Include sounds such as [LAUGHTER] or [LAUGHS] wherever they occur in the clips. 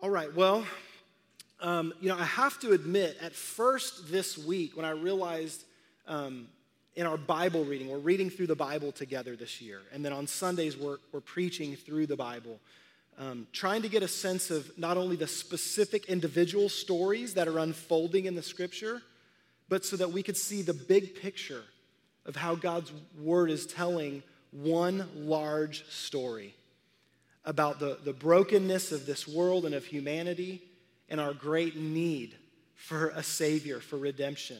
All right, well, um, you know, I have to admit, at first this week, when I realized um, in our Bible reading, we're reading through the Bible together this year, and then on Sundays, we're, we're preaching through the Bible, um, trying to get a sense of not only the specific individual stories that are unfolding in the scripture, but so that we could see the big picture of how God's word is telling one large story about the, the brokenness of this world and of humanity and our great need for a Savior, for redemption.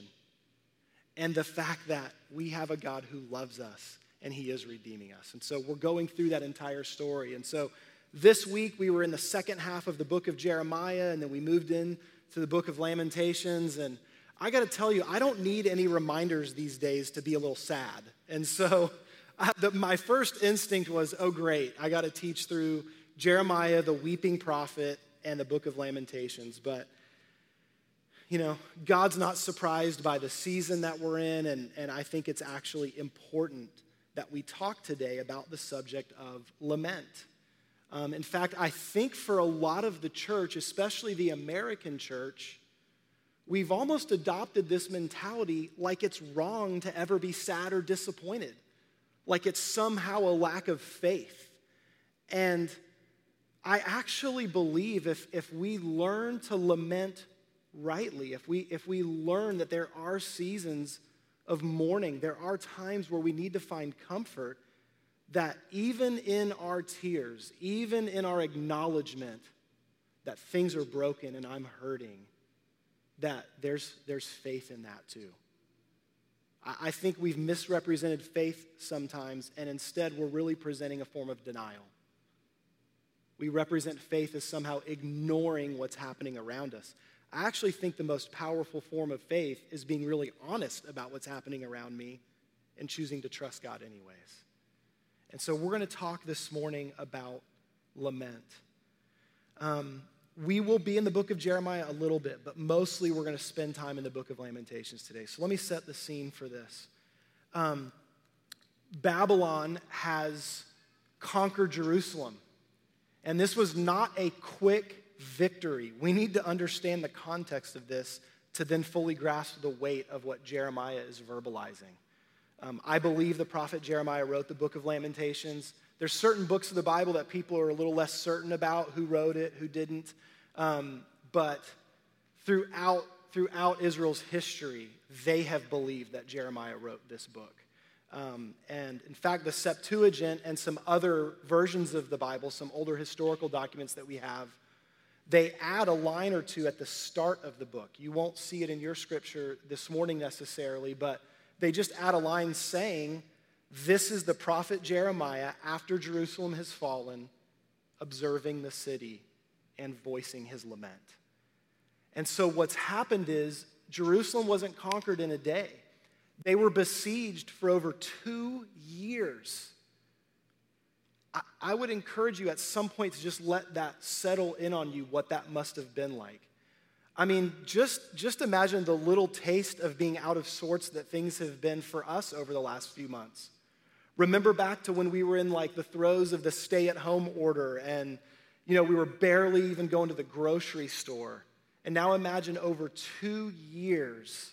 And the fact that we have a God who loves us and He is redeeming us. And so we're going through that entire story. And so this week we were in the second half of the book of Jeremiah, and then we moved in to the book of Lamentations. And I got to tell you, I don't need any reminders these days to be a little sad. And so I, [LAUGHS] the, my first instinct was, oh, great, I got to teach through Jeremiah, the weeping prophet, and the book of Lamentations. But, you know, God's not surprised by the season that we're in, and, and I think it's actually important that we talk today about the subject of lament. Um, in fact, I think for a lot of the church, especially the American church, we've almost adopted this mentality like it's wrong to ever be sad or disappointed like it's somehow a lack of faith. And I actually believe if, if we learn to lament rightly, if we, if we learn that there are seasons of mourning, there are times where we need to find comfort, that even in our tears, even in our acknowledgement that things are broken and I'm hurting, that there's, there's faith in that too. I think we've misrepresented faith sometimes, and instead we're really presenting a form of denial. We represent faith as somehow ignoring what's happening around us. I actually think the most powerful form of faith is being really honest about what's happening around me and choosing to trust God, anyways. And so we're going to talk this morning about lament. Um, we will be in the book of Jeremiah a little bit, but mostly we're going to spend time in the book of Lamentations today. So let me set the scene for this. Um, Babylon has conquered Jerusalem, and this was not a quick victory. We need to understand the context of this to then fully grasp the weight of what Jeremiah is verbalizing. Um, I believe the prophet Jeremiah wrote the book of Lamentations. There's certain books of the Bible that people are a little less certain about who wrote it, who didn't. Um, but throughout, throughout Israel's history, they have believed that Jeremiah wrote this book. Um, and in fact, the Septuagint and some other versions of the Bible, some older historical documents that we have, they add a line or two at the start of the book. You won't see it in your scripture this morning necessarily, but they just add a line saying, This is the prophet Jeremiah after Jerusalem has fallen, observing the city and voicing his lament. And so, what's happened is Jerusalem wasn't conquered in a day, they were besieged for over two years. I, would encourage you at some point to just let that settle in on you what that must have been like. I mean, just, just imagine the little taste of being out of sorts that things have been for us over the last few months. Remember back to when we were in like the throes of the stay at home order and you know, we were barely even going to the grocery store. And now imagine over two years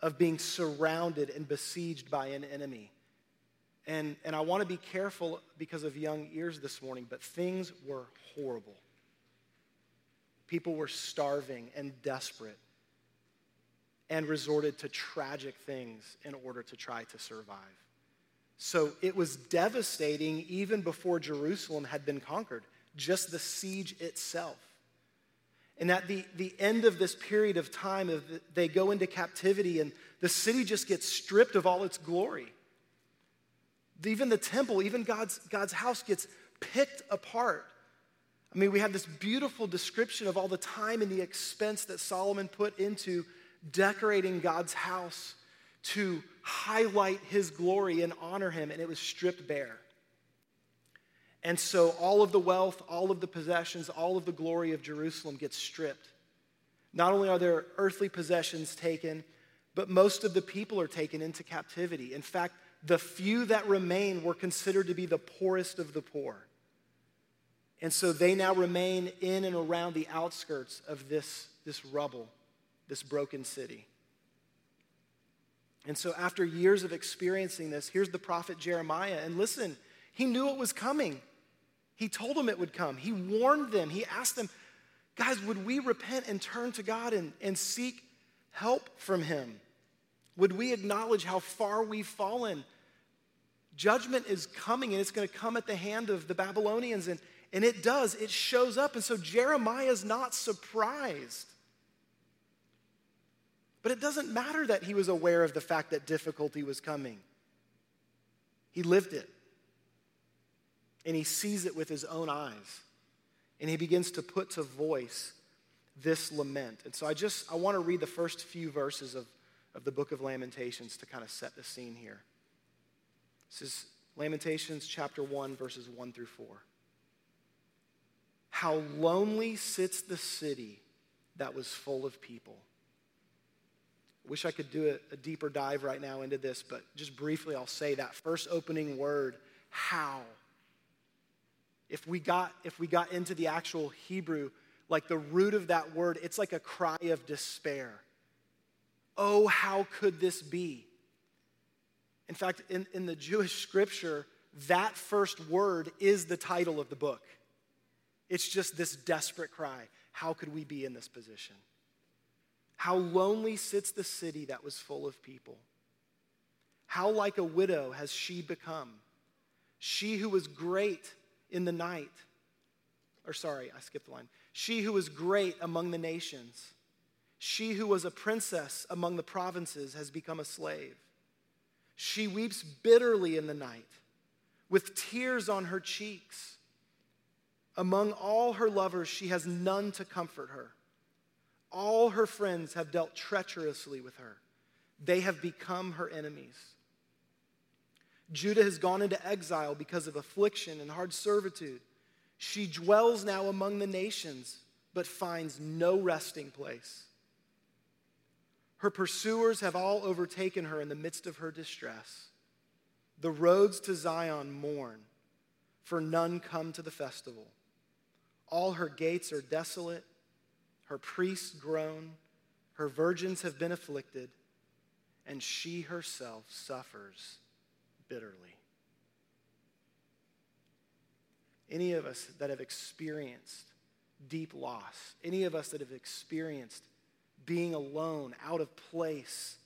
of being surrounded and besieged by an enemy. And, and I want to be careful because of young ears this morning, but things were horrible. People were starving and desperate and resorted to tragic things in order to try to survive. So it was devastating even before Jerusalem had been conquered just the siege itself. And at the, the end of this period of time, they go into captivity and the city just gets stripped of all its glory. Even the temple, even God's, God's house gets picked apart. I mean, we have this beautiful description of all the time and the expense that Solomon put into decorating God's house to highlight his glory and honor him, and it was stripped bare. And so all of the wealth, all of the possessions, all of the glory of Jerusalem gets stripped. Not only are their earthly possessions taken, but most of the people are taken into captivity. In fact, the few that remain were considered to be the poorest of the poor. And so they now remain in and around the outskirts of this, this rubble, this broken city. And so, after years of experiencing this, here's the prophet Jeremiah. And listen, he knew it was coming. He told them it would come. He warned them. He asked them, guys, would we repent and turn to God and, and seek help from Him? Would we acknowledge how far we've fallen? Judgment is coming and it's going to come at the hand of the Babylonians. And, and it does, it shows up. And so Jeremiah is not surprised. But it doesn't matter that he was aware of the fact that difficulty was coming. He lived it. And he sees it with his own eyes. And he begins to put to voice this lament. And so I just I want to read the first few verses of, of the book of Lamentations to kind of set the scene here. This is Lamentations chapter 1, verses 1 through 4. How lonely sits the city that was full of people. Wish I could do a, a, deeper dive right now into this, but just briefly, I'll say that first opening word, how. If we got, if we got into the actual Hebrew, like the root of that word, it's like a cry of despair. Oh, how could this be? In fact, in, in the Jewish scripture, that first word is the title of the book. It's just this desperate cry. How could we be in this position? How lonely sits the city that was full of people. How like a widow has she become. She who was great in the night, or sorry, I skipped the line. She who was great among the nations, she who was a princess among the provinces has become a slave. She weeps bitterly in the night with tears on her cheeks. Among all her lovers, she has none to comfort her. All her friends have dealt treacherously with her. They have become her enemies. Judah has gone into exile because of affliction and hard servitude. She dwells now among the nations, but finds no resting place. Her pursuers have all overtaken her in the midst of her distress. The roads to Zion mourn, for none come to the festival. All her gates are desolate her priests groan, her virgins have been afflicted, and she herself suffers bitterly. Any of us that have experienced deep loss, any of us that have experienced being alone, out of place,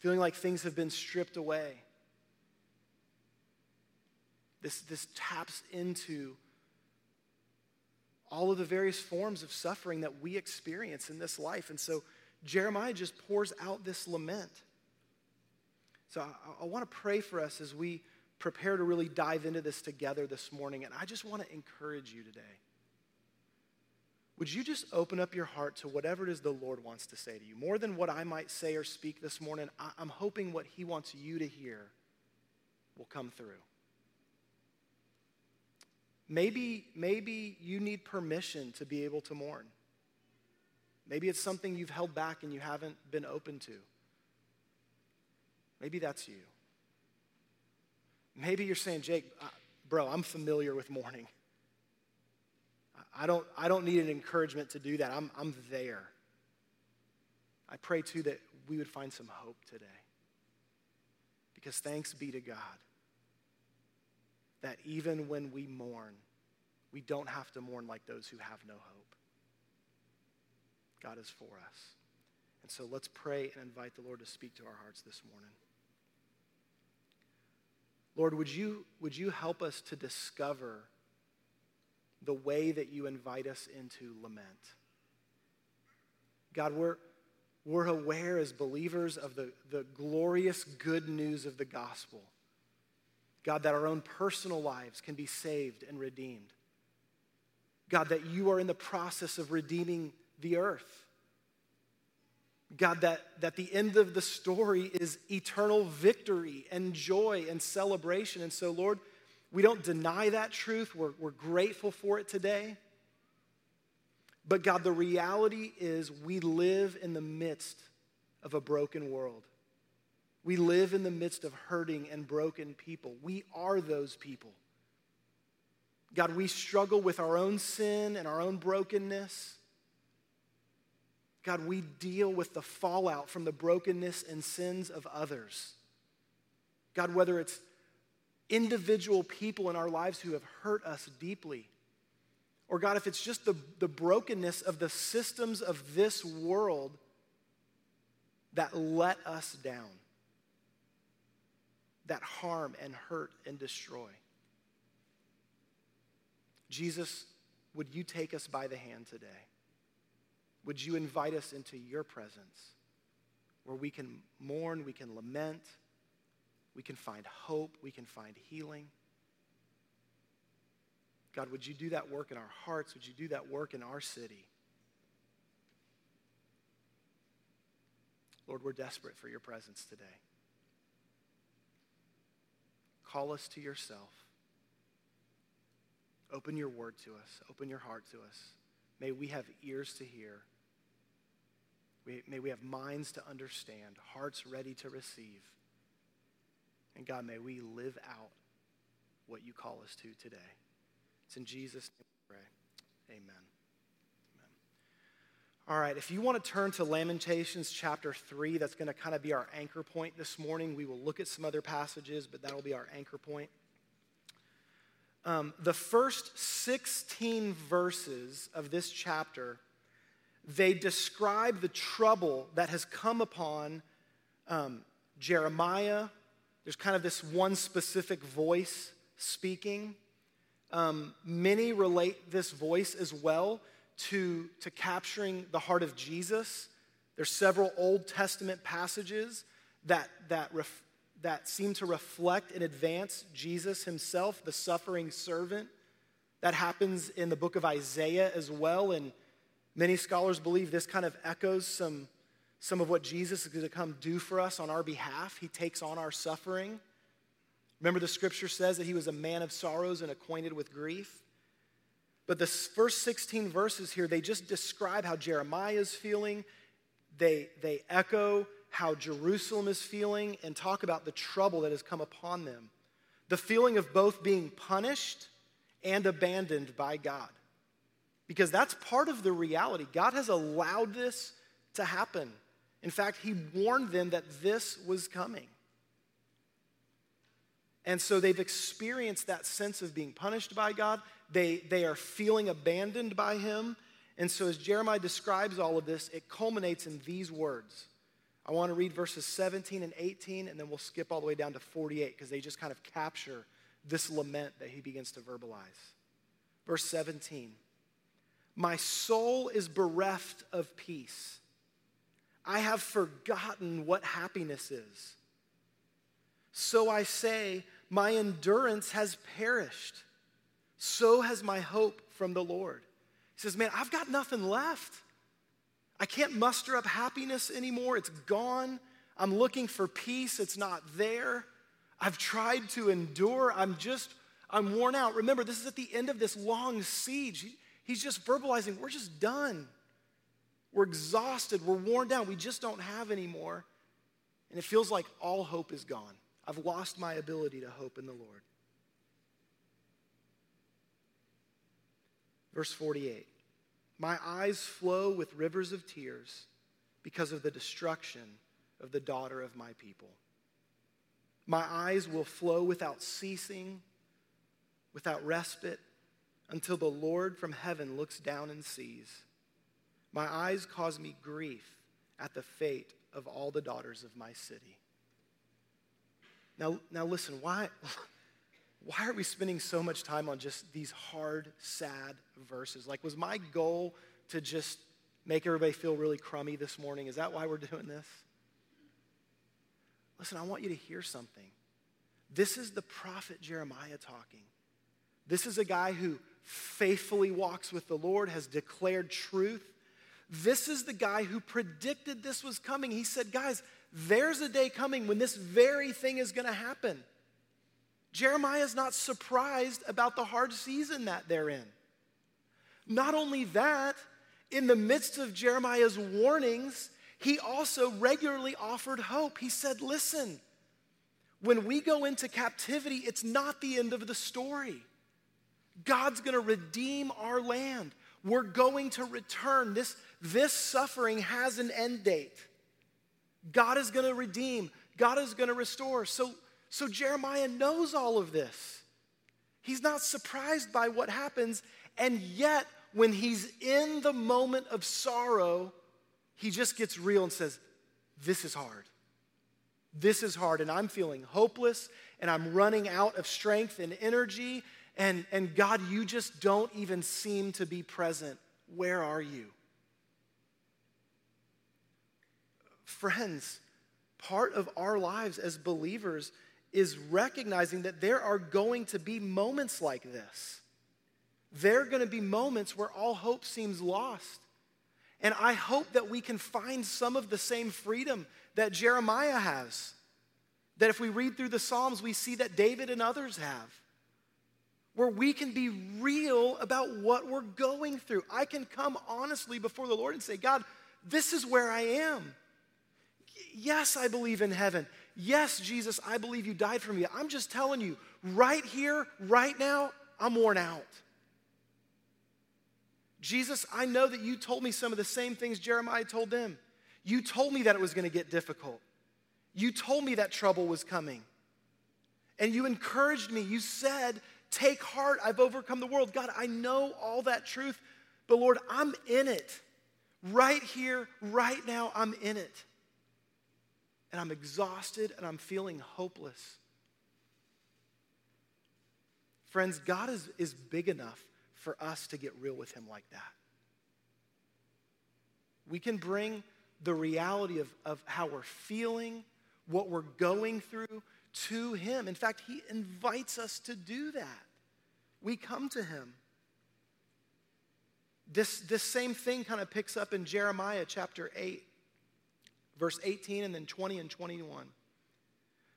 feeling like things have been stripped away, this, this taps into all of the various forms of suffering that we experience in this life. And so Jeremiah just pours out this lament. So I, I want to pray for us as we prepare to really dive into this together this morning. And I just want to encourage you today. Would you just open up your heart to whatever it is the Lord wants to say to you? More than what I might say or speak this morning, I'm hoping what He wants you to hear will come through. Maybe, maybe you need permission to be able to mourn. Maybe it's something you've held back and you haven't been open to. Maybe that's you. Maybe you're saying, Jake, bro, I'm familiar with mourning. I don't, I don't need an encouragement to do that. I'm, I'm there. I pray too that we would find some hope today. Because thanks be to God that even when we mourn, we don't have to mourn like those who have no hope. God is for us. And so let's pray and invite the Lord to speak to our hearts this morning. Lord, would you, would you help us to discover the way that you invite us into lament? God, we're, we're aware as believers of the, the glorious good news of the gospel God, that our own personal lives can be saved and redeemed. God, that you are in the process of redeeming the earth. God, that, that the end of the story is eternal victory and joy and celebration. And so, Lord, we don't deny that truth. We're, we're grateful for it today. But God, the reality is we live in the midst of a broken world. We live in the midst of hurting and broken people. We are those people. God, we struggle with our own sin and our own brokenness. God, we deal with the fallout from the brokenness and sins of others. God, whether it's individual people in our lives who have hurt us deeply, or God, if it's just the, the brokenness of the systems of this world that let us down, that harm and hurt and destroy. Jesus, would you take us by the hand today? Would you invite us into your presence where we can mourn, we can lament, we can find hope, we can find healing? God, would you do that work in our hearts? Would you do that work in our city? Lord, we're desperate for your presence today. Call us to yourself. Open your word to us. Open your heart to us. May we have ears to hear. may we have minds to understand, hearts ready to receive. And God, may we live out what you call us to today. It's in Jesus' name we pray. Amen. All right, if you want to turn to Lamentations chapter 3, that's going to kind of be our anchor point this morning. We will look at some other passages, but that'll be our anchor point. Um, the first 16 verses of this chapter, they describe the trouble that has come upon um, Jeremiah. There's kind of this one specific voice speaking. Um, many relate this voice as well to, to capturing the heart of Jesus. There's several Old Testament passages that, that ref, that seem to reflect and advance Jesus himself, the suffering servant. That happens in the book of Isaiah as well. And many scholars believe this kind of echoes some, some of what Jesus is going to come do for us on our behalf. He takes on our suffering. Remember, the scripture says that he was a man of sorrows and acquainted with grief. But the first 16 verses here, they just describe how Jeremiah is feeling. They, they echo how Jerusalem is feeling and talk about the trouble that has come upon them. The feeling of both being punished and abandoned by God. Because that's part of the reality. God has allowed this to happen. In fact, He warned them that this was coming. And so they've experienced that sense of being punished by God. They, they are feeling abandoned by Him. And so, as Jeremiah describes all of this, it culminates in these words I want to read verses 17 and 18, and then we'll skip all the way down to 48 because they just kind of capture this lament that he begins to verbalize. Verse 17 My soul is bereft of peace. I have forgotten what happiness is. So I say, My endurance has perished. So has my hope from the Lord. He says, Man, I've got nothing left. I can't muster up happiness anymore. It's gone. I'm looking for peace. It's not there. I've tried to endure. I'm just, I'm worn out. Remember, this is at the end of this long siege. He's just verbalizing, we're just done. We're exhausted. We're worn down. We just don't have anymore. And it feels like all hope is gone. I've lost my ability to hope in the Lord. Verse 48 my eyes flow with rivers of tears because of the destruction of the daughter of my people. My eyes will flow without ceasing, without respite, until the Lord from heaven looks down and sees. My eyes cause me grief at the fate of all the daughters of my city. Now, now listen, why, [LAUGHS] why are we spending so much time on just these hard, sad verses? Like, was my goal to just make everybody feel really crummy this morning? Is that why we're doing this? Listen, I want you to hear something. This is the prophet Jeremiah talking. This is a guy who faithfully walks with the Lord, has declared truth. This is the guy who predicted this was coming. He said, Guys, there's a day coming when this very thing is going to happen. Jeremiah is not surprised about the hard season that they're in. Not only that, in the midst of Jeremiah's warnings, he also regularly offered hope. He said, Listen, when we go into captivity, it's not the end of the story. God's going to redeem our land. We're going to return. This, this suffering has an end date. God is going to redeem, God is going to restore. So, so Jeremiah knows all of this. He's not surprised by what happens, and yet, when he's in the moment of sorrow, he just gets real and says, This is hard. This is hard, and I'm feeling hopeless, and I'm running out of strength and energy. And, and God, you just don't even seem to be present. Where are you? Friends, part of our lives as believers is recognizing that there are going to be moments like this. There are going to be moments where all hope seems lost. And I hope that we can find some of the same freedom that Jeremiah has. That if we read through the Psalms, we see that David and others have. Where we can be real about what we're going through. I can come honestly before the Lord and say, God, this is where I am. Yes, I believe in heaven. Yes, Jesus, I believe you died for me. I'm just telling you, right here, right now, I'm worn out. Jesus, I know that you told me some of the same things Jeremiah told them. You told me that it was going to get difficult. You told me that trouble was coming. And you encouraged me. You said, Take heart, I've overcome the world. God, I know all that truth, but Lord, I'm in it. Right here, right now, I'm in it and I'm exhausted and I'm feeling hopeless. Friends, God is, is big enough for us to get real with Him like that. We can bring the reality of, of how we're feeling, what we're going through to Him. In fact, He invites us to do that. We come to Him. This, this same thing kind of picks up in Jeremiah chapter 8 verse 18 and then 20 and 21.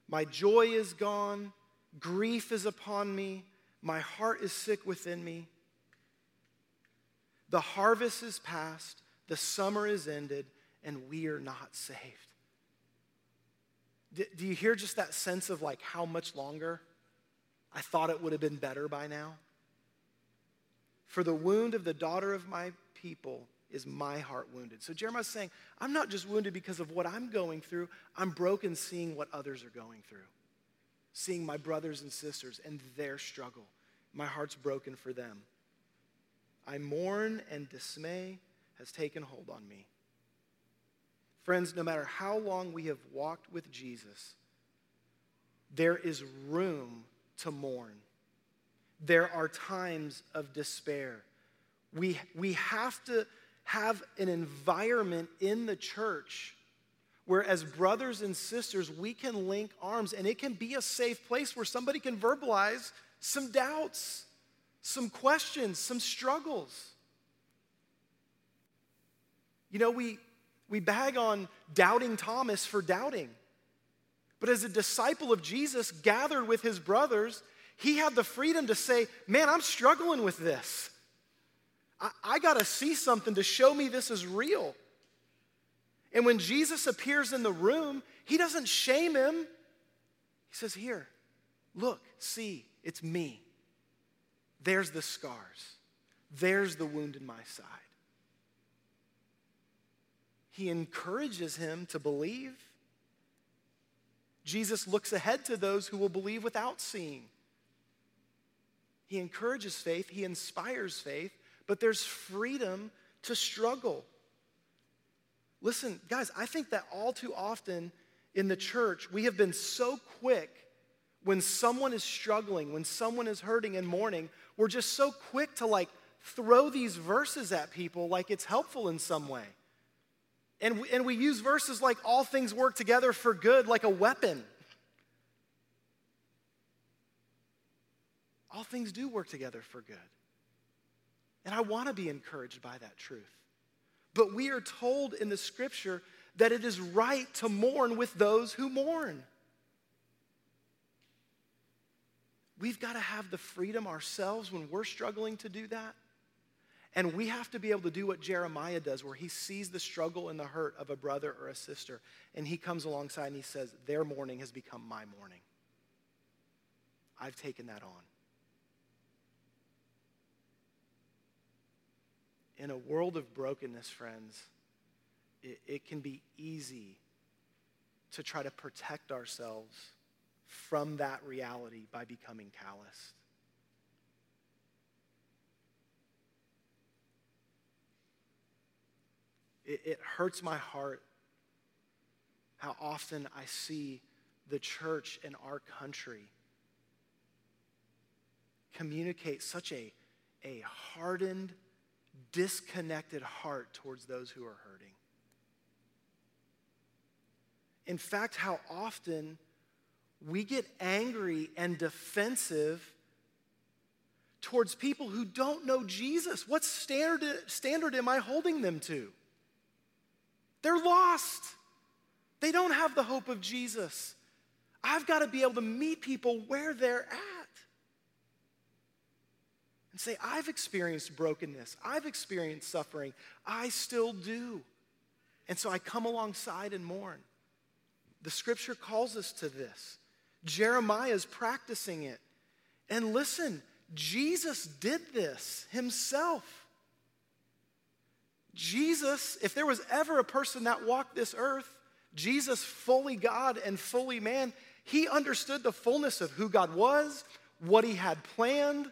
My joy is gone, grief is upon me, my heart is sick within me. The harvest is past, the summer is ended, and we are not saved. Do you hear just that sense of like how much longer? I thought it would have been better by now. For the wound of the daughter of my people is my heart wounded. So Jeremiah's saying, I'm not just wounded because of what I'm going through, I'm broken seeing what others are going through, seeing my brothers and sisters and their struggle. My heart's broken for them. I mourn and dismay has taken hold on me. Friends, no matter how long we have walked with Jesus, there is room to mourn. There are times of despair. We, we have to have an environment in the church where, as brothers and sisters, we can link arms and it can be a safe place where somebody can verbalize some doubts, some questions, some struggles. You know, we, we bag on doubting Thomas for doubting. But as a disciple of Jesus gathered with his brothers, he had the freedom to say, Man, I'm struggling with this. I, I got to see something to show me this is real. And when Jesus appears in the room, he doesn't shame him. He says, Here, look, see, it's me. There's the scars, there's the wound in my side. He encourages him to believe. Jesus looks ahead to those who will believe without seeing. He encourages faith, he inspires faith, but there's freedom to struggle. Listen, guys, I think that all too often in the church, we have been so quick when someone is struggling, when someone is hurting and mourning, we're just so quick to like throw these verses at people like it's helpful in some way. And we, and we use verses like all things work together for good like a weapon. All things do work together for good. And I want to be encouraged by that truth. But we are told in the scripture that it is right to mourn with those who mourn. We've got to have the freedom ourselves when we're struggling to do that. And we have to be able to do what Jeremiah does, where he sees the struggle and the hurt of a brother or a sister, and he comes alongside and he says, Their mourning has become my mourning. I've taken that on. In a world of brokenness, friends, it, it can be easy to try to protect ourselves from that reality by becoming calloused. It, it hurts my heart how often I see the church in our country communicate such a, a hardened, disconnected heart towards those who are hurting. In fact, how often we get angry and defensive towards people who don't know Jesus. What standard, standard am I holding them to? They're lost. They don't have the hope of Jesus. I've got to be able to meet people where they're at and say, I've experienced brokenness, I've experienced suffering, I still do. And so I come alongside and mourn. The scripture calls us to this. Jeremiah is practicing it. And listen, Jesus did this himself. Jesus, if there was ever a person that walked this earth, Jesus, fully God and fully man, he understood the fullness of who God was, what he had planned.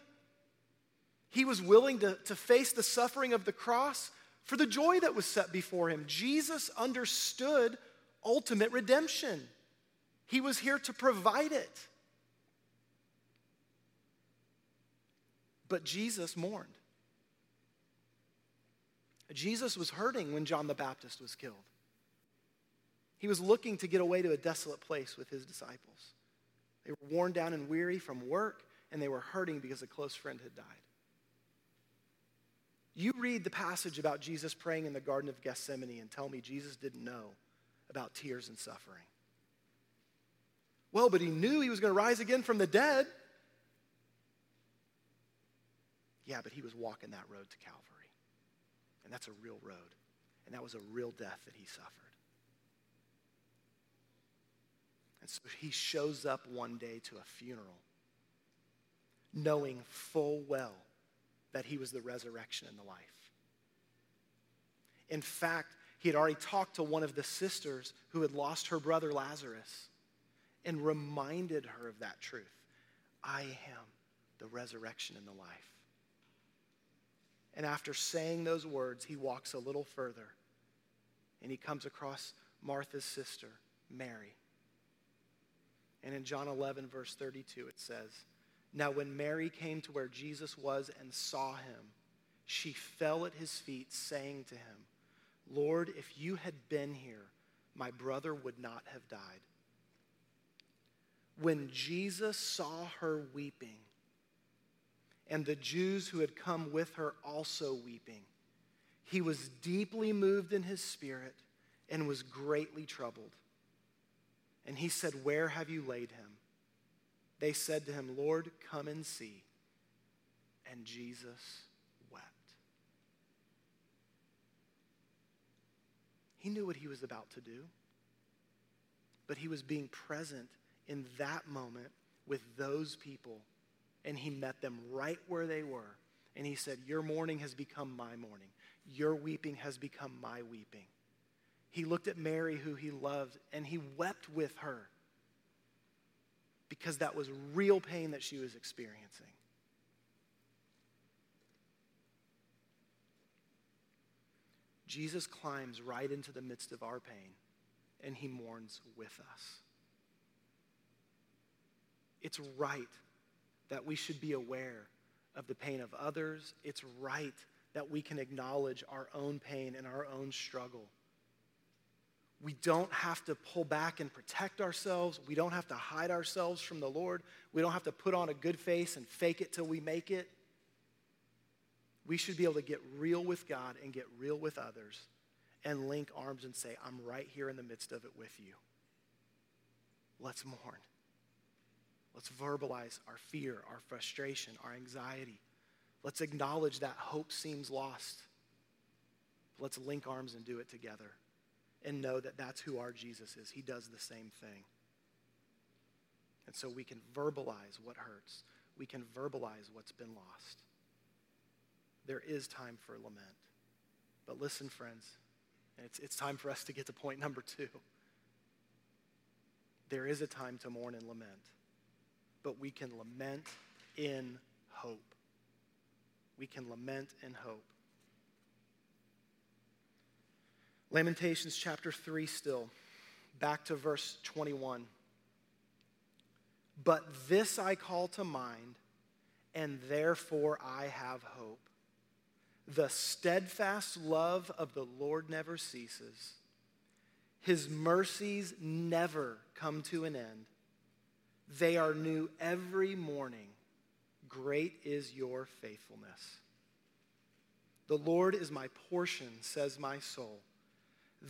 He was willing to, to face the suffering of the cross for the joy that was set before him. Jesus understood ultimate redemption, he was here to provide it. But Jesus mourned. Jesus was hurting when John the Baptist was killed. He was looking to get away to a desolate place with his disciples. They were worn down and weary from work, and they were hurting because a close friend had died. You read the passage about Jesus praying in the Garden of Gethsemane and tell me Jesus didn't know about tears and suffering. Well, but he knew he was going to rise again from the dead. Yeah, but he was walking that road to Calvary. And that's a real road. And that was a real death that he suffered. And so he shows up one day to a funeral, knowing full well that he was the resurrection and the life. In fact, he had already talked to one of the sisters who had lost her brother Lazarus and reminded her of that truth. I am the resurrection and the life. And after saying those words, he walks a little further and he comes across Martha's sister, Mary. And in John 11, verse 32, it says, Now when Mary came to where Jesus was and saw him, she fell at his feet, saying to him, Lord, if you had been here, my brother would not have died. When Jesus saw her weeping, and the Jews who had come with her also weeping, he was deeply moved in his spirit and was greatly troubled. And he said, Where have you laid him? They said to him, Lord, come and see. And Jesus wept. He knew what he was about to do, but he was being present in that moment with those people, and he met them right where they were. And he said, Your mourning has become my mourning, your weeping has become my weeping. He looked at Mary, who he loved, and he wept with her because that was real pain that she was experiencing. Jesus climbs right into the midst of our pain and he mourns with us. It's right that we should be aware of the pain of others. It's right that we can acknowledge our own pain and our own struggle. We don't have to pull back and protect ourselves. We don't have to hide ourselves from the Lord. We don't have to put on a good face and fake it till we make it. We should be able to get real with God and get real with others and link arms and say, I'm right here in the midst of it with you. Let's mourn. Let's verbalize our fear, our frustration, our anxiety. Let's acknowledge that hope seems lost. Let's link arms and do it together and know that that's who our Jesus is. He does the same thing. And so we can verbalize what hurts, we can verbalize what's been lost. There is time for lament. But listen, friends, it's, it's time for us to get to point number two. There is a time to mourn and lament, but we can lament in hope. We can lament in hope. Lamentations chapter 3 still, back to verse 21. But this I call to mind, and therefore I have hope. The steadfast love of the Lord never ceases, His mercies never come to an end. They are new every morning. Great is your faithfulness. The Lord is my portion, says my soul.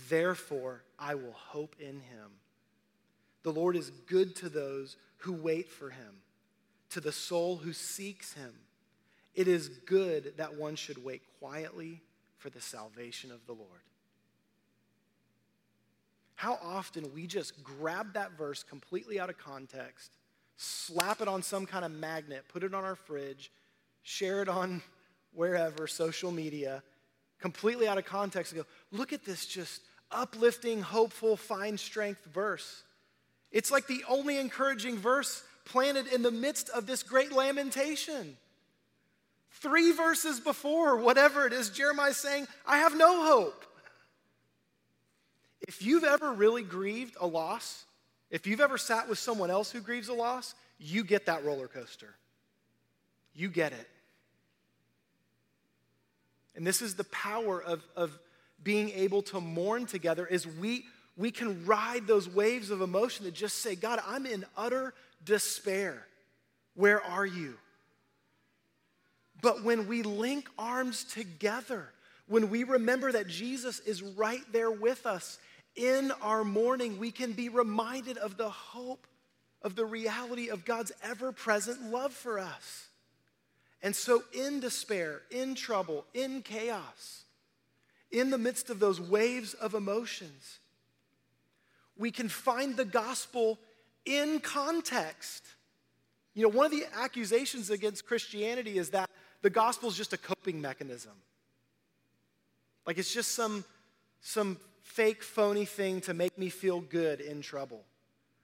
Therefore, I will hope in him. The Lord is good to those who wait for him, to the soul who seeks him. It is good that one should wait quietly for the salvation of the Lord. How often we just grab that verse completely out of context, slap it on some kind of magnet, put it on our fridge, share it on [LAUGHS] wherever, social media, completely out of context and go, look at this just uplifting, hopeful, find strength verse. It's like the only encouraging verse planted in the midst of this great lamentation. Three verses before, whatever it is, Jeremiah saying, I have no hope. If you've ever really grieved a loss, if you've ever sat with someone else who grieves a loss, you get that roller coaster. You get it. And this is the power of, of being able to mourn together is we, we can ride those waves of emotion that just say, God, I'm in utter despair. Where are you? But when we link arms together, when we remember that Jesus is right there with us in our mourning, we can be reminded of the hope of the reality of God's ever present love for us. And so, in despair, in trouble, in chaos, in the midst of those waves of emotions, we can find the gospel in context. You know, one of the accusations against Christianity is that the gospel is just a coping mechanism. Like it's just some, some fake, phony thing to make me feel good in trouble.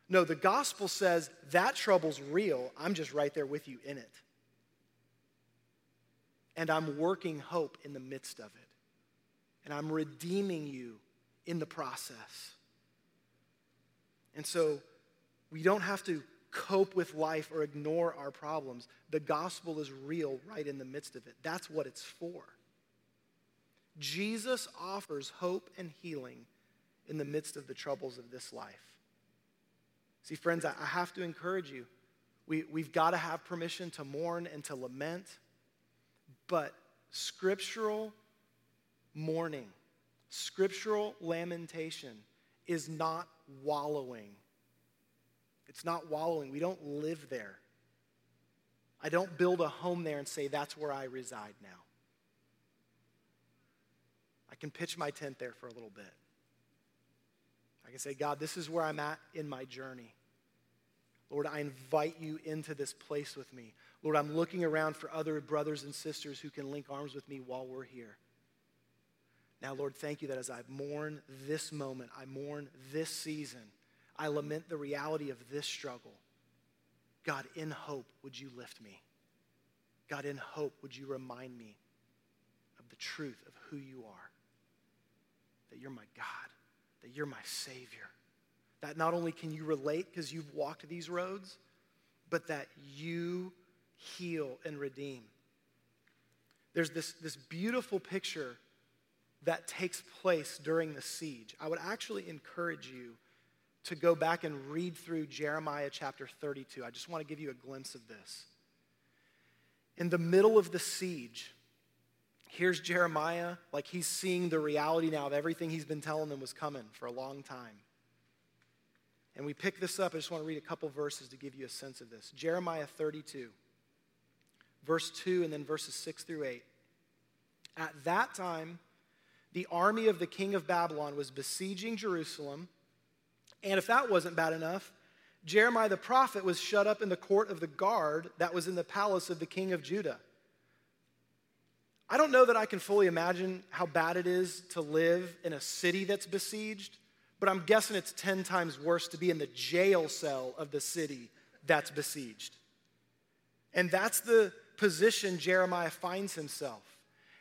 No, the gospel says that trouble's real. I'm just right there with you in it and I'm working hope in the midst of it. And I'm redeeming you in the process. And so we don't have to cope with life or ignore our problems. The gospel is real right in the midst of it. That's what it's for. Jesus offers hope and healing in the midst of the troubles of this life. See, friends, I have to encourage you. We, we've got to have permission to mourn and to lament but scriptural mourning, scriptural lamentation is not wallowing. It's not wallowing. We don't live there. I don't build a home there and say, that's where I reside now. I can pitch my tent there for a little bit. I can say, God, this is where I'm at in my journey. Lord, I invite you into this place with me. Lord, I'm looking around for other brothers and sisters who can link arms with me while we're here. Now, Lord, thank you that as I mourn this moment, I mourn this season, I lament the reality of this struggle. God, in hope, would you lift me? God, in hope, would you remind me of the truth of who you are? That you're my God, that you're my Savior. That not only can you relate because you've walked these roads, but that you heal, and redeem. There's this, this beautiful picture that takes place during the siege. I would actually encourage you to go back and read through Jeremiah chapter 32. I just want to give you a glimpse of this. In the middle of the siege, here's Jeremiah, like he's seeing the reality now of everything he's been telling them was coming for a long time. And we pick this up. I just want to read a couple verses to give you a sense of this. Jeremiah 32 verse 2 and then verses 6 through 8. At that time, the army of the king of Babylon was besieging Jerusalem. And if that wasn't bad enough, Jeremiah the prophet was shut up in the court of the guard that was in the palace of the king of Judah. I don't know that I can fully imagine how bad it is to live in a city that's besieged, but I'm guessing it's 10 times worse to be in the jail cell of the city that's besieged. And that's the position Jeremiah finds himself.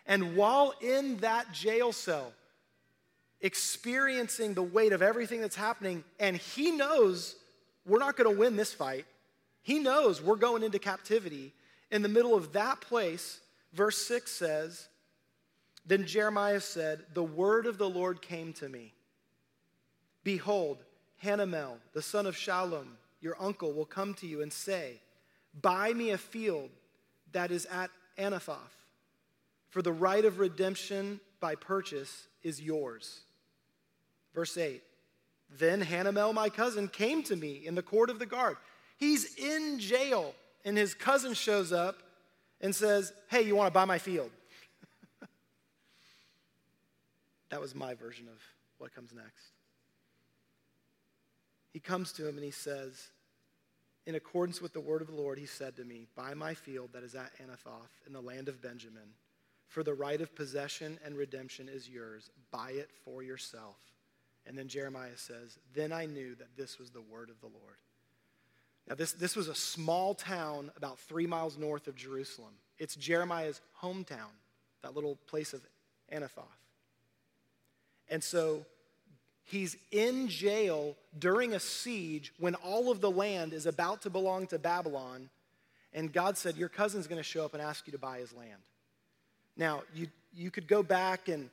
And while in that jail cell, experiencing the weight of everything that's happening, and he knows we're not going to win this fight, he knows we're going into captivity. In the middle of that place, verse 6 says, Then Jeremiah said, The word of the Lord came to me. Behold, Hanamel, the son of Shallum, your uncle, will come to you and say, Buy me a field that is at Anathoth, for the right of redemption by purchase is yours. Verse 8 Then Hanamel, my cousin, came to me in the court of the guard. He's in jail, and his cousin shows up and says, Hey, you want to buy my field? [LAUGHS] that was my version of what comes next. He comes to him and he says, in accordance with the word of the Lord, he said to me, Buy my field that is at Anathoth in the land of Benjamin, for the right of possession and redemption is yours. Buy it for yourself. And then Jeremiah says, Then I knew that this was the word of the Lord. Now, this, this was a small town about three miles north of Jerusalem. It's Jeremiah's hometown, that little place of Anathoth. And so He's in jail during a siege when all of the land is about to belong to Babylon. And God said, Your cousin's going to show up and ask you to buy his land. Now, you, you could go back and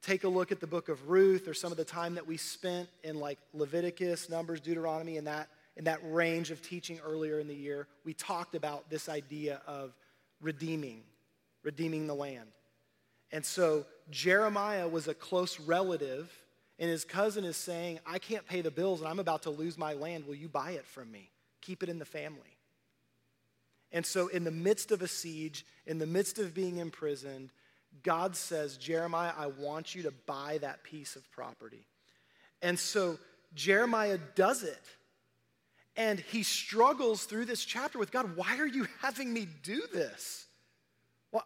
take a look at the book of Ruth or some of the time that we spent in like Leviticus, Numbers, Deuteronomy, and that, in that range of teaching earlier in the year. We talked about this idea of redeeming, redeeming the land. And so Jeremiah was a close relative and his cousin is saying, I can't pay the bills and I'm about to lose my land. Will you buy it from me? Keep it in the family. And so, in the midst of a siege, in the midst of being imprisoned, God says, Jeremiah, I want you to buy that piece of property. And so, Jeremiah does it. And he struggles through this chapter with God, why are you having me do this?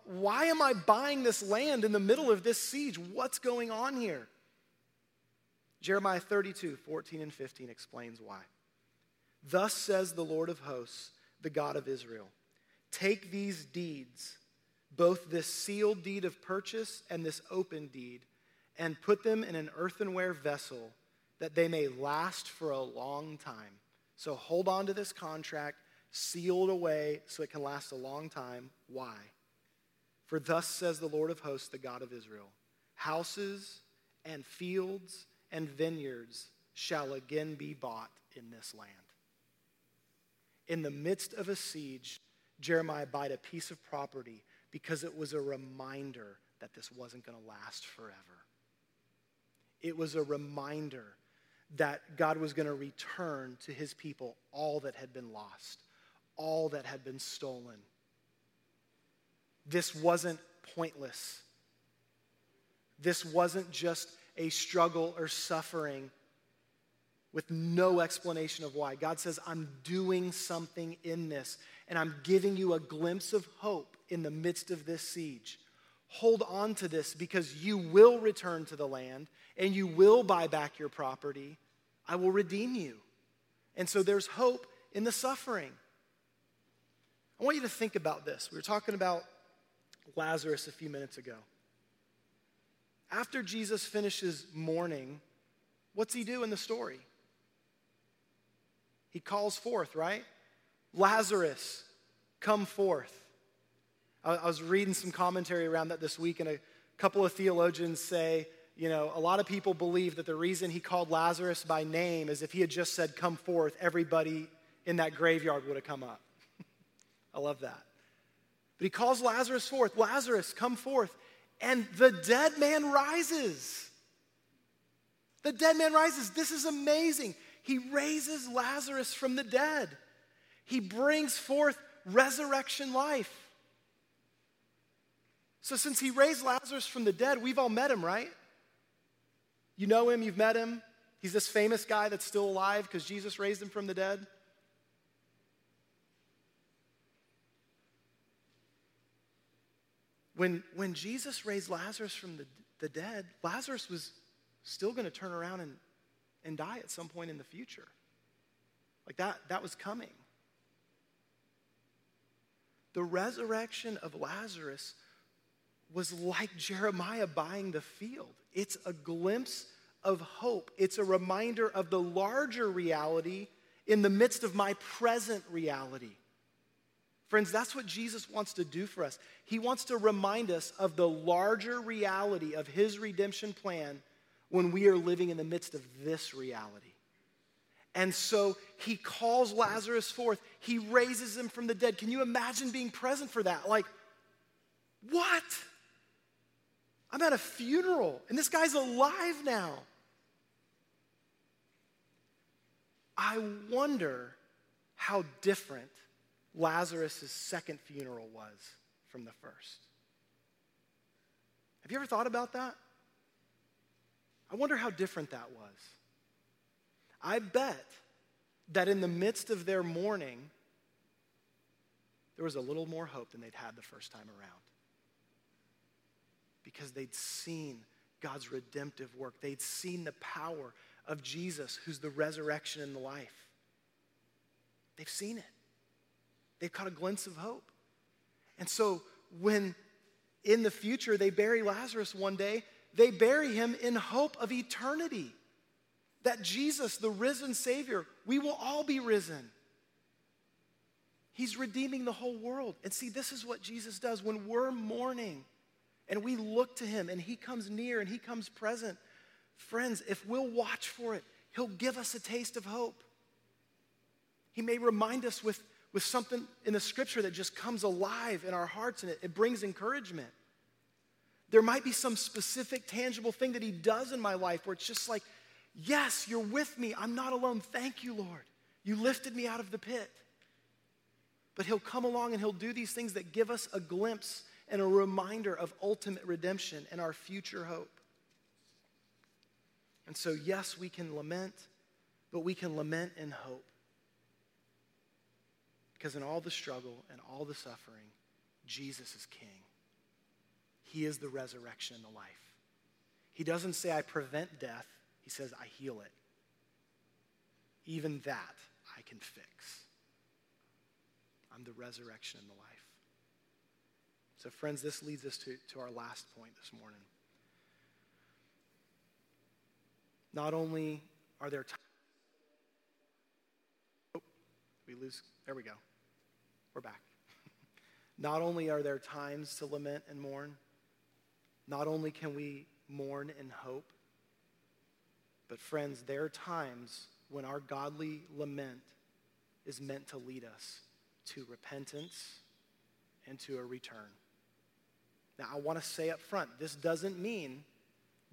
Why am I buying this land in the middle of this siege? What's going on here? Jeremiah 32, 14 and 15 explains why. Thus says the Lord of hosts, the God of Israel Take these deeds, both this sealed deed of purchase and this open deed, and put them in an earthenware vessel that they may last for a long time. So hold on to this contract, sealed away so it can last a long time. Why? For thus says the Lord of hosts, the God of Israel houses and fields and vineyards shall again be bought in this land. In the midst of a siege, Jeremiah bought a piece of property because it was a reminder that this wasn't going to last forever. It was a reminder that God was going to return to his people all that had been lost, all that had been stolen. This wasn't pointless. This wasn't just a struggle or suffering with no explanation of why. God says, I'm doing something in this, and I'm giving you a glimpse of hope in the midst of this siege. Hold on to this because you will return to the land and you will buy back your property. I will redeem you. And so there's hope in the suffering. I want you to think about this. We were talking about Lazarus a few minutes ago. After Jesus finishes mourning, what's he do in the story? He calls forth, right? Lazarus, come forth. I was reading some commentary around that this week, and a couple of theologians say, you know, a lot of people believe that the reason he called Lazarus by name is if he had just said, come forth, everybody in that graveyard would have come up. [LAUGHS] I love that. But he calls Lazarus forth Lazarus, come forth and the dead man rises. The dead man rises. This is amazing. He raises Lazarus from the dead, he brings forth resurrection life. So, since he raised Lazarus from the dead, we've all met him, right? You know him, you've met him. He's this famous guy that's still alive because Jesus raised him from the dead. When, when Jesus raised Lazarus from the, the dead, Lazarus was still going to turn around and, and die at some point in the future. Like that, that was coming. The resurrection of Lazarus was like Jeremiah buying the field. It's a glimpse of hope, it's a reminder of the larger reality in the midst of my present reality. Friends, that's what Jesus wants to do for us. He wants to remind us of the larger reality of his redemption plan when we are living in the midst of this reality. And so he calls Lazarus forth. He raises him from the dead. Can you imagine being present for that? Like, what? I'm at a funeral and this guy's alive now. I wonder how different Lazarus' second funeral was from the first. Have you ever thought about that? I wonder how different that was. I bet that in the midst of their mourning, there was a little more hope than they'd had the first time around. Because they'd seen God's redemptive work, they'd seen the power of Jesus, who's the resurrection and the life. They've seen it, they've caught a glimpse of hope. And so when in the future they bury Lazarus one day, they bury him in hope of eternity that Jesus, the risen Savior, we will all be risen. He's redeeming the whole world. And see, this is what Jesus does when we're mourning and we look to Him and He comes near and He comes present. Friends, if we'll watch for it, He'll give us a taste of hope. He may remind us with, with something in the scripture that just comes alive in our hearts and it, it brings encouragement. There might be some specific, tangible thing that He does in my life where it's just like, Yes, you're with me. I'm not alone. Thank you, Lord. You lifted me out of the pit. But He'll come along and He'll do these things that give us a glimpse and a reminder of ultimate redemption and our future hope. And so, yes, we can lament, but we can lament in hope. Because in all the struggle and all the suffering, Jesus is King. He is the resurrection and the life. He doesn't say, I prevent death. He says, I heal it. Even that I can fix. I'm the resurrection and the life. So, friends, this leads us to, to our last point this morning. Not only are there times. Oh, we lose. There we go. We're back. Not only are there times to lament and mourn, not only can we mourn in hope, but, friends, there are times when our godly lament is meant to lead us to repentance and to a return. Now, I want to say up front this doesn't mean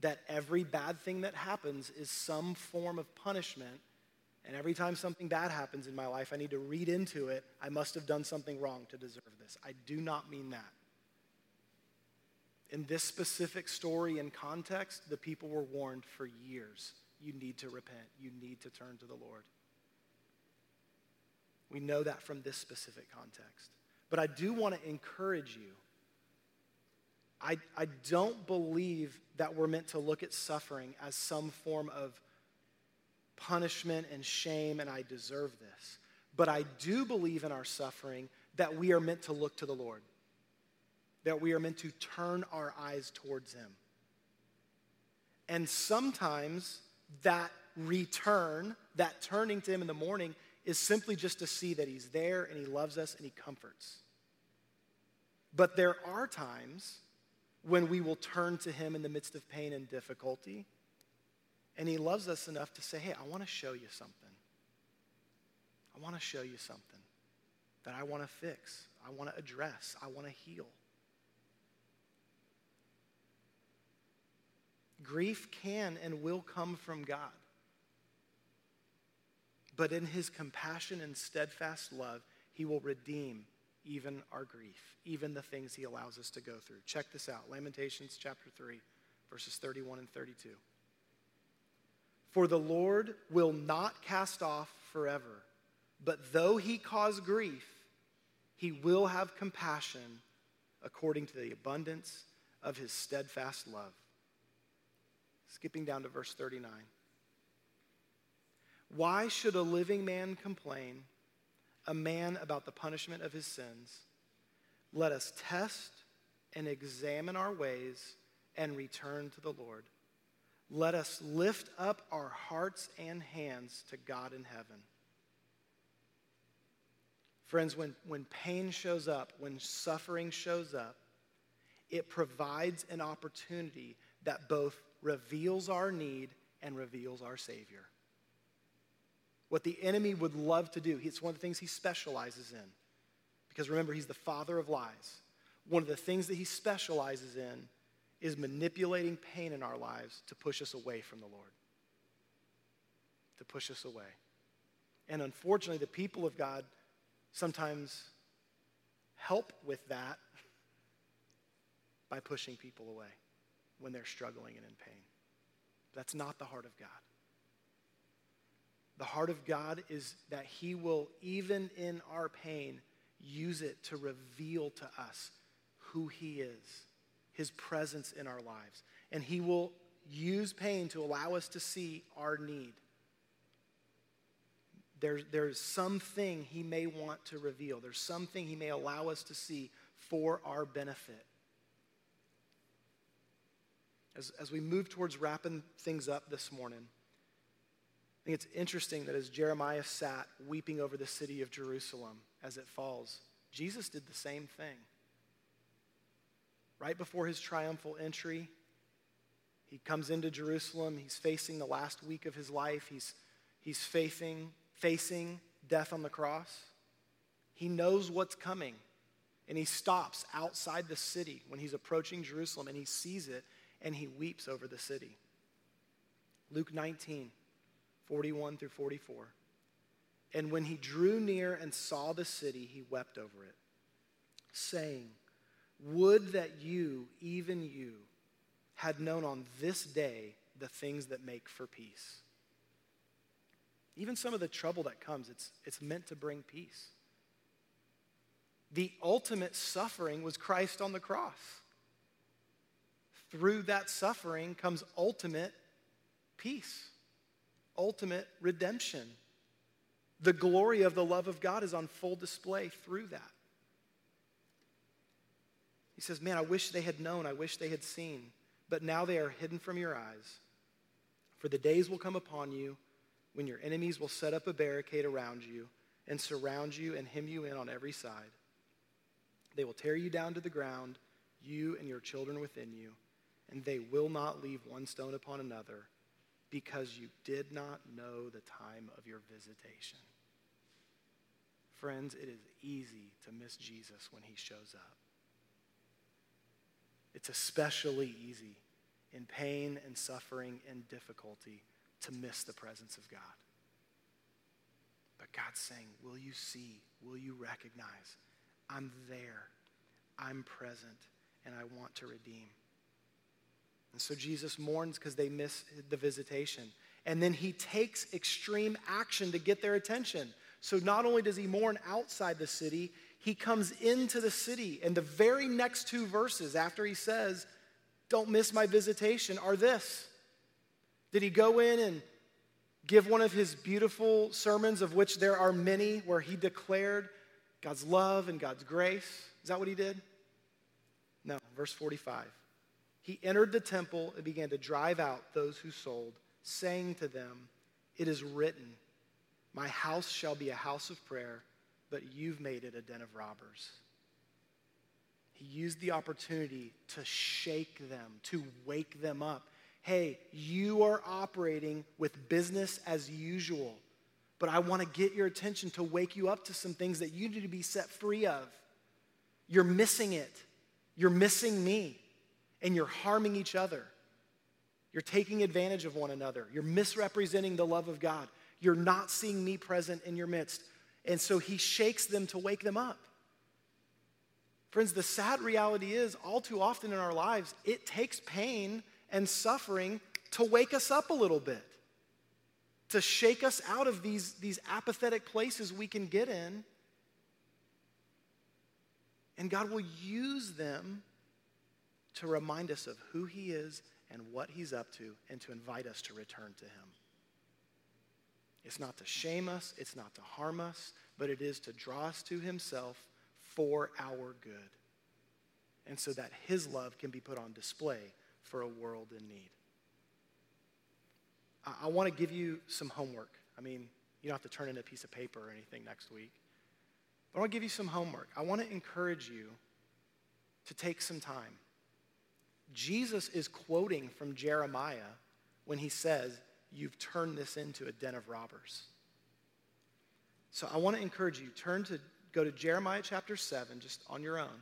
that every bad thing that happens is some form of punishment. And every time something bad happens in my life, I need to read into it. I must have done something wrong to deserve this. I do not mean that. In this specific story and context, the people were warned for years you need to repent. You need to turn to the Lord. We know that from this specific context. But I do want to encourage you. I, I don't believe that we're meant to look at suffering as some form of punishment and shame, and I deserve this. But I do believe in our suffering that we are meant to look to the Lord, that we are meant to turn our eyes towards Him. And sometimes that return, that turning to Him in the morning, is simply just to see that He's there and He loves us and He comforts. But there are times when we will turn to Him in the midst of pain and difficulty, and He loves us enough to say, Hey, I want to show you something. I want to show you something that I want to fix, I want to address, I want to heal. Grief can and will come from God. But in his compassion and steadfast love, he will redeem even our grief, even the things he allows us to go through. Check this out Lamentations chapter 3, verses 31 and 32. For the Lord will not cast off forever, but though he cause grief, he will have compassion according to the abundance of his steadfast love. Skipping down to verse 39. Why should a living man complain, a man about the punishment of his sins? Let us test and examine our ways and return to the Lord. Let us lift up our hearts and hands to God in heaven. Friends, when, when pain shows up, when suffering shows up, it provides an opportunity that both reveals our need and reveals our Savior. What the enemy would love to do, it's one of the things he specializes in. Because remember, he's the father of lies. One of the things that he specializes in is manipulating pain in our lives to push us away from the Lord, to push us away. And unfortunately, the people of God sometimes help with that by pushing people away when they're struggling and in pain. That's not the heart of God. The heart of God is that He will, even in our pain, use it to reveal to us who He is, His presence in our lives. And He will use pain to allow us to see our need. There's, there's something He may want to reveal, there's something He may allow us to see for our benefit. As, as we move towards wrapping things up this morning, I think it's interesting that as Jeremiah sat weeping over the city of Jerusalem as it falls, Jesus did the same thing. Right before his triumphal entry, he comes into Jerusalem. He's facing the last week of his life. He's, he's facing, facing death on the cross. He knows what's coming. And he stops outside the city when he's approaching Jerusalem and he sees it and he weeps over the city. Luke 19, 41 through 44. And when he drew near and saw the city, he wept over it, saying, Would that you, even you, had known on this day the things that make for peace. Even some of the trouble that comes, it's, it's meant to bring peace. The ultimate suffering was Christ on the cross through that suffering comes ultimate peace, ultimate redemption. The glory of the love of God is on full display through that. He says, Man, I wish they had known, I wish they had seen, but now they are hidden from your eyes. For the days will come upon you when your enemies will set up a barricade around you and surround you and hem you in on every side. They will tear you down to the ground, you and your children within you and they will not leave one stone upon another because you did not know the time of your visitation. Friends, it is easy to miss Jesus when he shows up. It's especially easy in pain and suffering and difficulty to miss the presence of God. But God's saying, Will you see? Will you recognize? I'm there. I'm present, and I want to redeem. And so Jesus mourns because they miss the visitation. And then he takes extreme action to get their attention. So not only does he mourn outside the city, he comes into the city. And the very next two verses after he says, Don't miss my visitation, are this. Did he go in and give one of his beautiful sermons, of which there are many, where he declared God's love and God's grace? Is that what he did? No, verse 45 he entered the temple and began to drive out those who sold, saying to them, It is written, My house shall be a house of prayer, but you've made it a den of robbers. He used the opportunity to shake them, to wake them up. Hey, you are operating with business as usual, but I want to get your attention to wake you up to some things that you need to be set free of. You're missing it. You're missing me and you're harming each other. You're taking advantage of one another. You're misrepresenting the love of God. You're not seeing me present in your midst. And so he shakes them to wake them up. Friends, the sad reality is, all too often in our lives, it takes pain and suffering to wake us up a little bit, to shake us out of these, these apathetic places we can get in And God will use them to remind us of who He is and what He's up to and to invite us to return to Him. It's not to shame us, it's not to harm us, but it is to draw us to Himself for our good. And so that His love can be put on display for a world in need. I, I want to give you some homework. I mean, you don't have to turn in a piece of paper or anything next week. But I want to give you some homework. I want to encourage you to take some time. Jesus is quoting from Jeremiah when he says, You've turned this into a den of robbers. So I want to encourage you, turn to go to Jeremiah chapter 7, just on your own,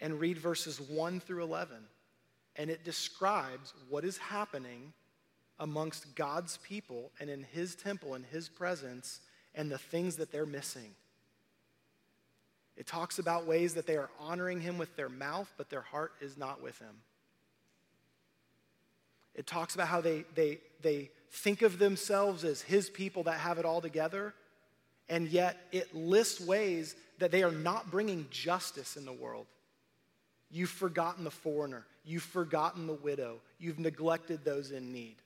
and read verses 1 through 11. And it describes what is happening amongst God's people and in his temple and his presence and the things that they're missing. It talks about ways that they are honoring him with their mouth, but their heart is not with him. It talks about how they, they, they think of themselves as his people that have it all together, and yet it lists ways that they are not bringing justice in the world. You've forgotten the foreigner, you've forgotten the widow, you've neglected those in need.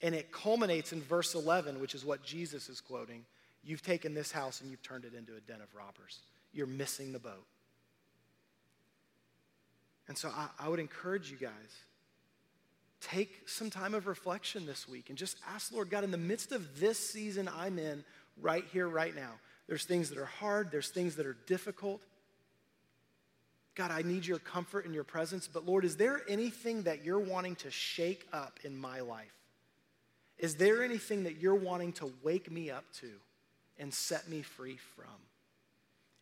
And it culminates in verse 11, which is what Jesus is quoting. You've taken this house and you've turned it into a den of robbers. You're missing the boat. And so I, I would encourage you guys take some time of reflection this week and just ask Lord God, in the midst of this season I'm in right here, right now, there's things that are hard, there's things that are difficult. God, I need your comfort and your presence, but Lord, is there anything that you're wanting to shake up in my life? Is there anything that you're wanting to wake me up to and set me free from?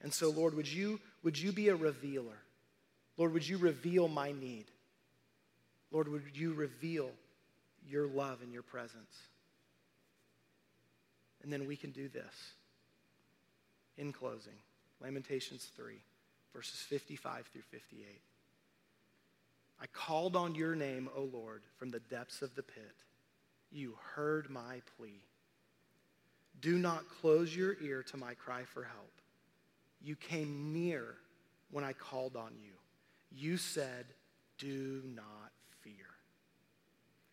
And so, Lord, would you, would you be a revealer? Lord, would you reveal my need? Lord, would you reveal your love and your presence? And then we can do this. In closing, Lamentations 3, verses 55 through 58. I called on your name, O Lord, from the depths of the pit. You heard my plea. Do not close your ear to my cry for help. You came near when I called on you. You said, Do not.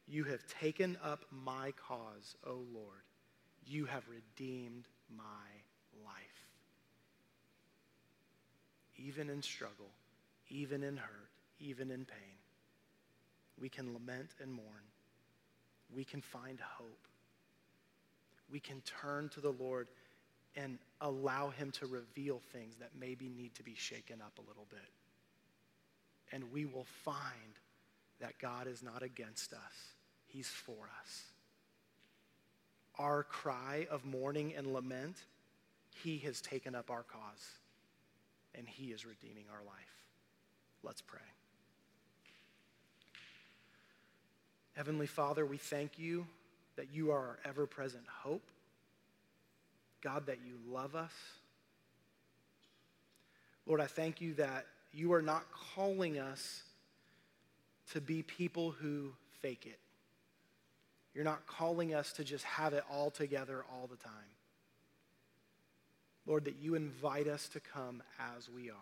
You have taken up my cause, O Lord. You have redeemed my life. Even in struggle, even in hurt, even in pain, we can lament and mourn we can find hope. We can turn to the Lord and allow Him to reveal things that maybe need to be shaken up a little bit. And we will find that God is not against us, He's for us. Our cry of mourning and lament, He has taken up our cause, and He is redeeming our life. Let's pray. Heavenly Father, we thank you that you are our ever present hope. God, that you love us. Lord, I thank you that you are not calling us to be people who fake it. You're not calling us to just have it all together all the time. Lord, that you invite us to come as we are.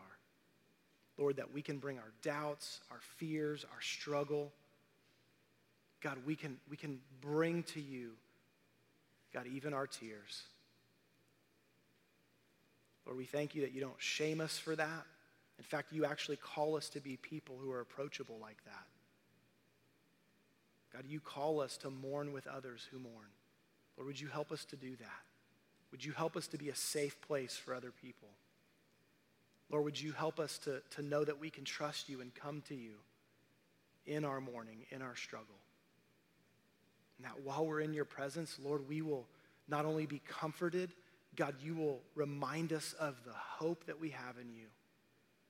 Lord, that we can bring our doubts, our fears, our struggle God, we can, we can bring to you, God, even our tears. Lord, we thank you that you don't shame us for that. In fact, you actually call us to be people who are approachable like that. God, you call us to mourn with others who mourn. Lord, would you help us to do that? Would you help us to be a safe place for other people? Lord, would you help us to, to know that we can trust you and come to you in our mourning, in our struggle? And that while we're in your presence, Lord, we will not only be comforted, God, you will remind us of the hope that we have in you,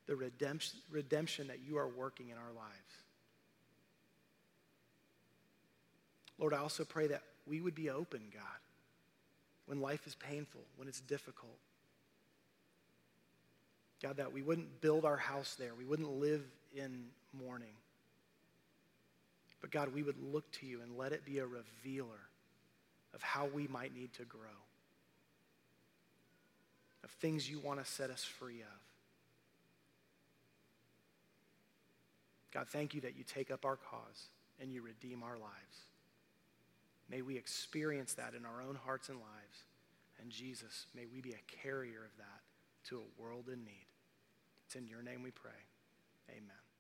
the redemption, redemption that you are working in our lives. Lord, I also pray that we would be open, God, when life is painful, when it's difficult. God, that we wouldn't build our house there, we wouldn't live in mourning. But God, we would look to you and let it be a revealer of how we might need to grow. of things you want to set us free of. God, thank you that you take up our cause and you redeem our lives. May we experience that in our own hearts and lives. And Jesus, may we be a carrier of that to a world in need. It's in your name we pray. Amen.